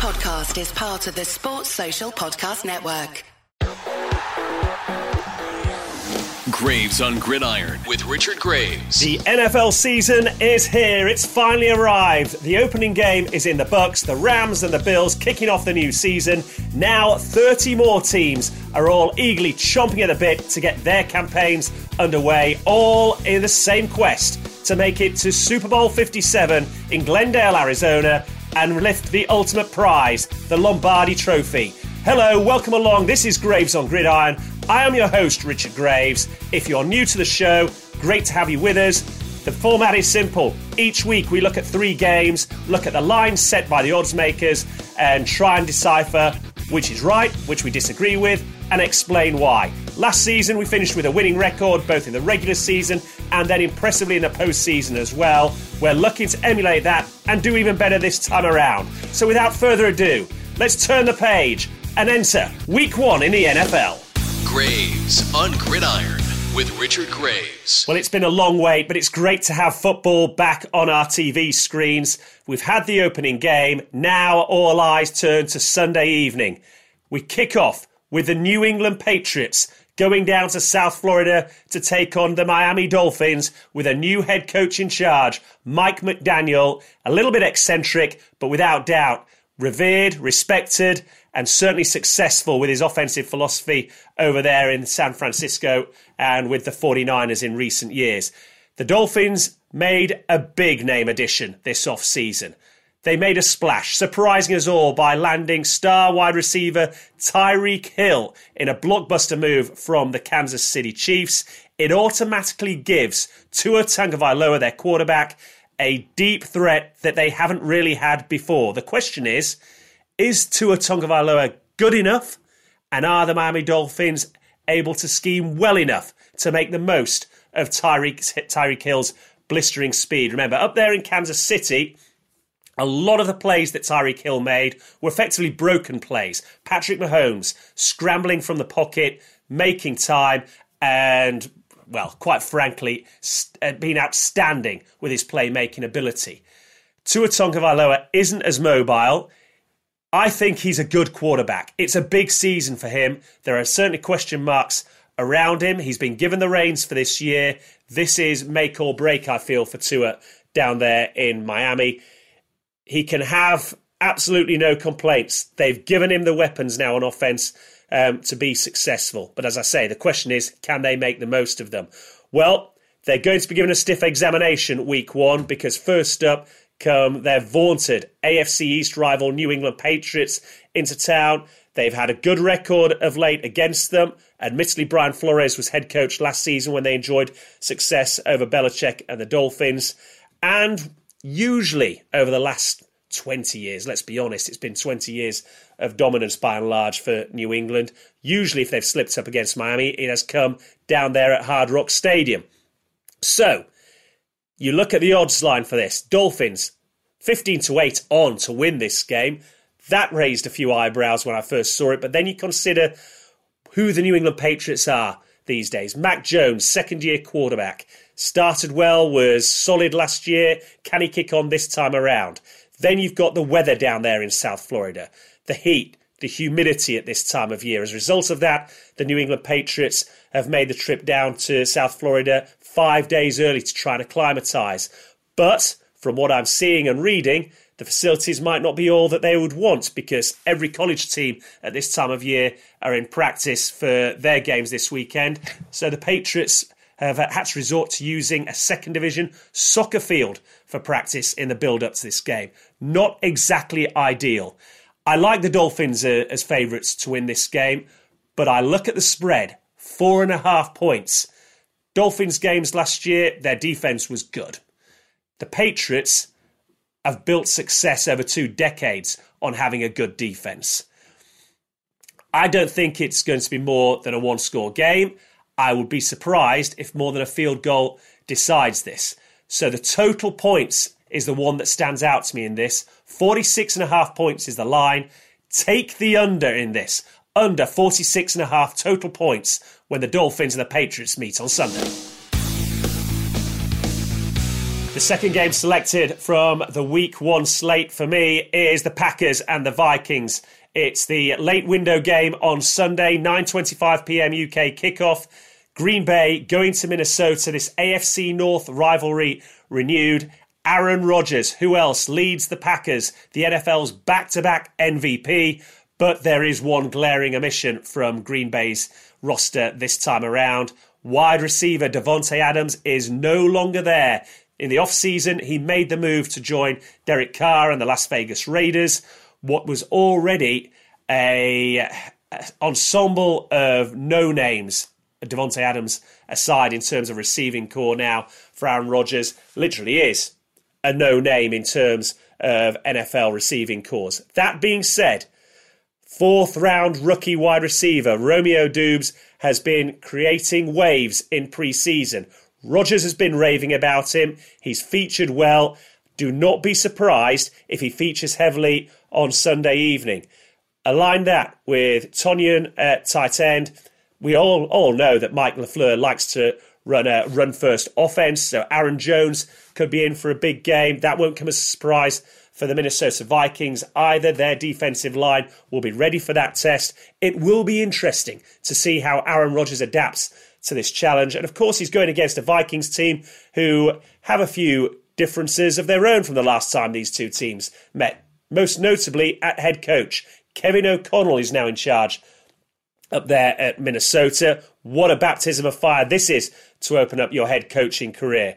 podcast is part of the Sports Social Podcast Network. Graves on Gridiron with Richard Graves. The NFL season is here. It's finally arrived. The opening game is in the Bucks. The Rams and the Bills kicking off the new season. Now 30 more teams are all eagerly chomping at the bit to get their campaigns underway, all in the same quest to make it to Super Bowl 57 in Glendale, Arizona, and lift the ultimate prize, the Lombardi Trophy. Hello, welcome along. This is Graves on Gridiron. I am your host, Richard Graves. If you're new to the show, great to have you with us. The format is simple. Each week we look at three games, look at the lines set by the odds makers, and try and decipher which is right, which we disagree with, and explain why. Last season we finished with a winning record both in the regular season and then impressively in the postseason as well. We're looking to emulate that and do even better this time around. So without further ado, let's turn the page and enter week one in the NFL. Graves on Gridiron with Richard Graves. Well, it's been a long wait, but it's great to have football back on our TV screens. We've had the opening game. Now all eyes turn to Sunday evening. We kick off with the New England Patriots going down to South Florida to take on the Miami Dolphins with a new head coach in charge, Mike McDaniel, a little bit eccentric, but without doubt revered, respected, and certainly successful with his offensive philosophy over there in San Francisco and with the 49ers in recent years. The Dolphins made a big name addition this off-season. They made a splash, surprising us all by landing star wide receiver Tyreek Hill in a blockbuster move from the Kansas City Chiefs. It automatically gives Tua Tagovailoa, their quarterback, a deep threat that they haven't really had before. The question is, is Tua Tagovailoa good enough? And are the Miami Dolphins able to scheme well enough to make the most of Tyreek, Tyreek Hill's blistering speed? Remember, up there in Kansas City, a lot of the plays that Tyreek Hill made were effectively broken plays. Patrick Mahomes scrambling from the pocket, making time, and well, quite frankly, st- uh, been outstanding with his playmaking ability. Tua Tagovailoa isn't as mobile. I think he's a good quarterback. It's a big season for him. There are certainly question marks around him. He's been given the reins for this year. This is make or break, I feel, for Tua down there in Miami. He can have absolutely no complaints. They've given him the weapons now on offense um, to be successful. But as I say, the question is, can they make the most of them? Well, they're going to be given a stiff examination week one because first up come their vaunted AFC East rival New England Patriots into town. They've had a good record of late against them. Admittedly, Brian Flores was head coach last season when they enjoyed success over Belichick and the Dolphins. And usually over the last 20 years, let's be honest, it's been 20 years of dominance by and large for New England. Usually, if they've slipped up against Miami, it has come down there at Hard Rock Stadium. So, you look at the odds line for this Dolphins, 15 to 8 on to win this game. That raised a few eyebrows when I first saw it, but then you consider who the New England Patriots are these days. Mac Jones, second year quarterback, started well, was solid last year. Can he kick on this time around? Then you've got the weather down there in South Florida the heat, the humidity at this time of year. As a result of that, the New England Patriots have made the trip down to South Florida five days early to try and acclimatise. But from what I'm seeing and reading, the facilities might not be all that they would want because every college team at this time of year are in practice for their games this weekend. So the Patriots have had to resort to using a second division soccer field for practice in the build up to this game. Not exactly ideal. I like the Dolphins uh, as favourites to win this game, but I look at the spread four and a half points. Dolphins games last year, their defence was good. The Patriots have built success over two decades on having a good defence. I don't think it's going to be more than a one score game. I would be surprised if more than a field goal decides this. So the total points is the one that stands out to me in this. 46 and a half points is the line. Take the under in this. Under 46 and a half total points when the Dolphins and the Patriots meet on Sunday. The second game selected from the week one slate for me is the Packers and the Vikings. It's the late window game on Sunday, 9:25 p.m. UK kickoff. Green Bay going to Minnesota. This AFC North rivalry renewed. Aaron Rodgers, who else leads the Packers, the NFL's back-to-back MVP, but there is one glaring omission from Green Bay's roster this time around. Wide receiver Davante Adams is no longer there. In the off-season, he made the move to join Derek Carr and the Las Vegas Raiders. What was already a ensemble of no names, Davante Adams aside in terms of receiving corps now for Aaron Rodgers, literally is a no name in terms of NFL receiving cores. That being said, fourth round rookie wide receiver Romeo Doubs has been creating waves in pre-season. Rodgers has been raving about him. He's featured well. Do not be surprised if he features heavily on Sunday evening. Align that with Tonyan at tight end. We all, all know that Mike LaFleur likes to run a run first offense, so Aaron Jones could be in for a big game. That won't come as a surprise for the Minnesota Vikings either. Their defensive line will be ready for that test. It will be interesting to see how Aaron Rodgers adapts to this challenge. And of course, he's going against a Vikings team who have a few differences of their own from the last time these two teams met. Most notably at head coach. Kevin O'Connell is now in charge up there at Minnesota. What a baptism of fire this is to open up your head coaching career.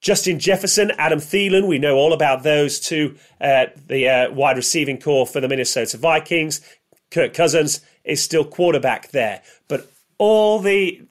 Justin Jefferson, Adam Thielen, we know all about those two, uh, the uh, wide receiving corps for the Minnesota Vikings. Kirk Cousins is still quarterback there. But all the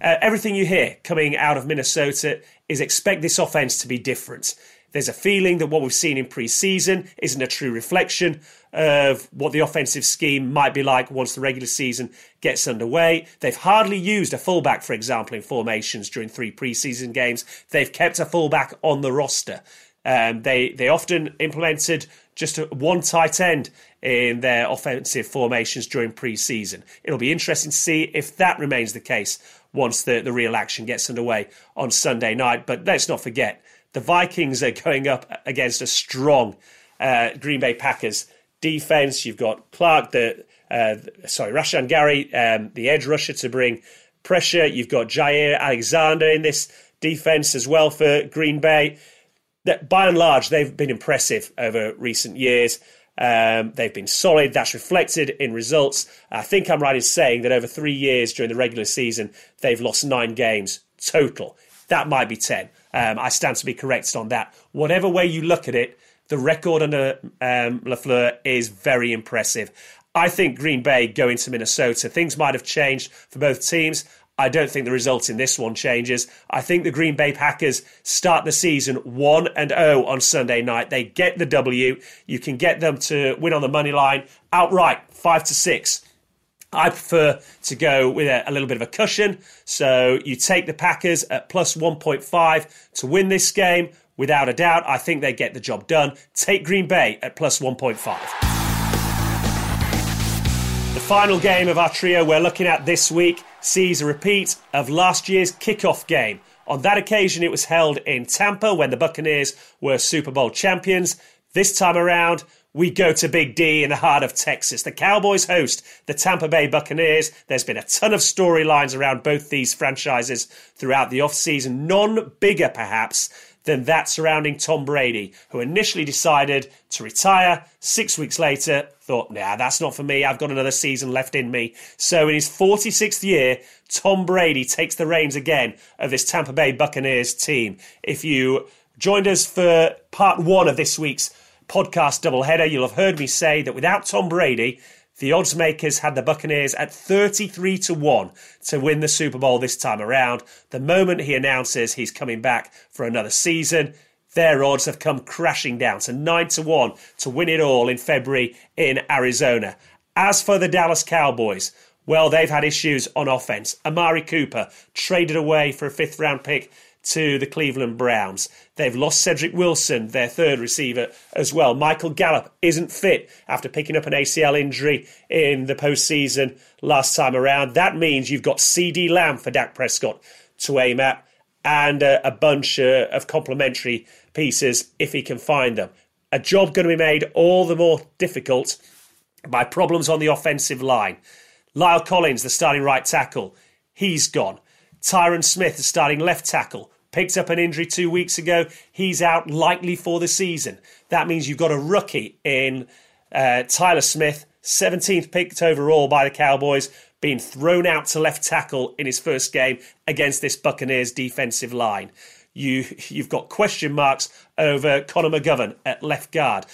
uh, everything you hear coming out of Minnesota is expect this offense to be different. There's a feeling that what we've seen in pre-season isn't a true reflection of what the offensive scheme might be like once the regular season gets underway. They've hardly used a fullback, for example, in formations during three preseason games. They've kept a fullback on the roster. Um, they they often implemented just one tight end in their offensive formations during pre-season. It'll be interesting to see if that remains the case once the, the real action gets underway on Sunday night. But let's not forget, the Vikings are going up against a strong uh, Green Bay Packers defense. You've got Clark, the uh, sorry, Rashan Gary, um, the edge rusher to bring pressure. You've got Jaire Alexander in this defense as well for Green Bay. That by and large, they've been impressive over recent years. Um, they've been solid. That's reflected in results. I think I'm right in saying that over three years during the regular season, they've lost nine games total. That might be 10. Um, I stand to be corrected on that. Whatever way you look at it, the record under um, LaFleur is very impressive. I think Green Bay going to Minnesota, things might have changed for both teams. I don't think the result in this one changes. I think the Green Bay Packers start the season 1 and 0 on Sunday night. They get the W. You can get them to win on the money line outright, 5 to 6. I prefer to go with a, a, little bit of a cushion. So you take the Packers at plus 1.5 to win this game. Without a doubt, I think they get the job done. Take Green Bay at plus 1.5. The final game of our trio we're looking at this week sees a repeat of last year's kickoff game. On that occasion, it was held in Tampa when the Buccaneers were Super Bowl champions. This time around, we go to Big D in the heart of Texas. The Cowboys host the Tampa Bay Buccaneers. There's been a ton of storylines around both these franchises throughout the offseason, none bigger perhaps than that surrounding Tom Brady, who initially decided to retire. Six weeks later, thought, nah, that's not for me. I've got another season left in me. So in his 46th year, Tom Brady takes the reins again of this Tampa Bay Buccaneers team. If you joined us for part one of this week's podcast doubleheader, you'll have heard me say that without Tom Brady, the odds makers had the Buccaneers at 33 to 1 to win the Super Bowl this time around. The moment he announces he's coming back for another season, their odds have come crashing down to 9 to 1 to win it all in February in Arizona. As for the Dallas Cowboys, well, they've had issues on offense. Amari Cooper traded away for a fifth round pick to the Cleveland Browns. They've lost Cedric Wilson, their third receiver, as well. Michael Gallup isn't fit after picking up an ACL injury in the postseason last time around. That means you've got CeeDee Lamb for Dak Prescott to aim at. and a, a bunch uh, of complementary pieces if he can find them. A job going to be made all the more difficult by problems on the offensive line. La'el Collins, the starting right tackle, he's gone. Tyron Smith, the starting left tackle, picked up an injury two weeks ago. He's out likely for the season. That means you've got a rookie in uh, Tyler Smith, 17th picked overall by the Cowboys, being thrown out to left tackle in his first game against this Buccaneers defensive line. You, you've got question marks over Connor McGovern at left guard.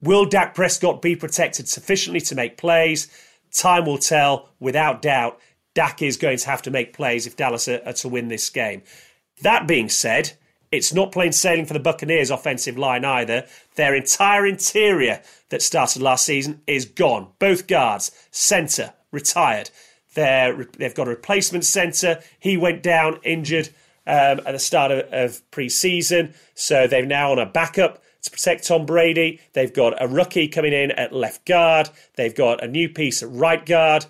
Will Dak Prescott be protected sufficiently to make plays? Time will tell. Without doubt, Dak is going to have to make plays if Dallas are, are to win this game. That being said, it's not plain sailing for the Buccaneers' offensive line either. Their entire interior that started last season is gone. Both guards, centre, retired. They're, they've got a replacement centre. He went down injured um, at the start of, of pre season. So they're now on a backup to protect Tom Brady. They've got a rookie coming in at left guard. They've got a new piece at right guard.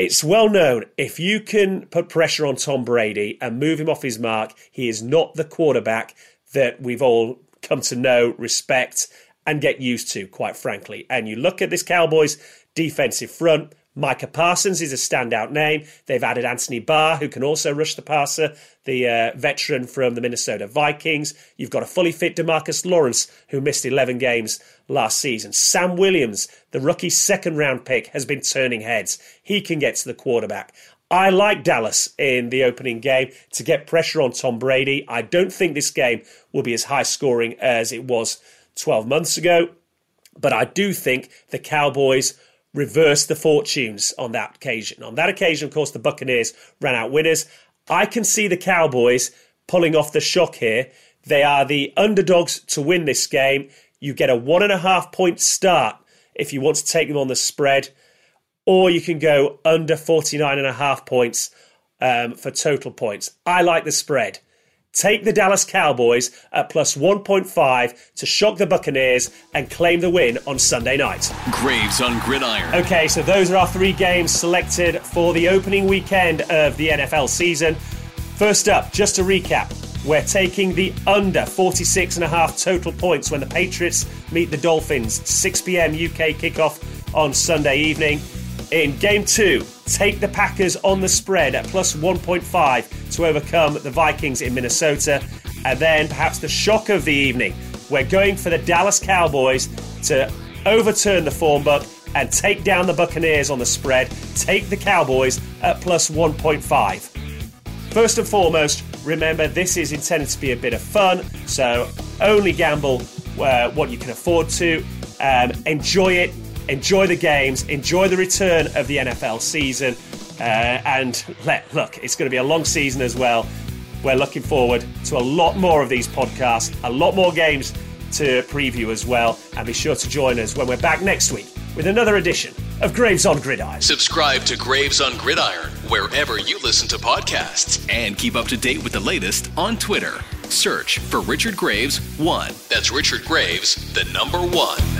It's well known if you can put pressure on Tom Brady and move him off his mark, he is not the quarterback that we've all come to know, respect, and get used to, quite frankly. And you look at this Cowboys defensive front, Micah Parsons is a standout name. They've added Anthony Barr, who can also rush the passer, the uh, veteran from the Minnesota Vikings. You've got a fully fit Demarcus Lawrence, who missed 11 games last season. Sam Williams, the rookie second round pick, has been turning heads. He can get to the quarterback. I like Dallas in the opening game to get pressure on Tom Brady. I don't think this game will be as high scoring as it was 12 months ago, but I do think the Cowboys reverse the fortunes on that occasion. On that occasion, of course, the Buccaneers ran out winners. I can see the Cowboys pulling off the shock here. They are the underdogs to win this game. You get a one and a half point start if you want to take them on the spread, or you can go under 49 and a half points um, for total points. I like the spread. Take the Dallas Cowboys at plus 1.5 to shock the Buccaneers and claim the win on Sunday night. Graves on Gridiron. Okay, so those are our three games selected for the opening weekend of the NFL season. First up, just to recap, we're taking the under 46.5 total points when the Patriots meet the Dolphins, 6 p.m. UK kickoff on Sunday evening. In game two, take the Packers on the spread at plus 1.5 to overcome the Vikings in Minnesota. And then perhaps the shock of the evening, we're going for the Dallas Cowboys to overturn the form book and take down the Buccaneers on the spread. Take the Cowboys at plus 1.5. First and foremost, remember this is intended to be a bit of fun, so only gamble uh, what you can afford to. Um, enjoy it, enjoy the games, enjoy the return of the NFL season, uh, and let look. It's going to be a long season as well. We're looking forward to a lot more of these podcasts, a lot more games to preview as well, and be sure to join us when we're back next week with another edition of Graves on Gridiron. Subscribe to Graves on Gridiron wherever you listen to podcasts and keep up to date with the latest on Twitter. Search for Richard Graves 1. That's Richard Graves, the number 1.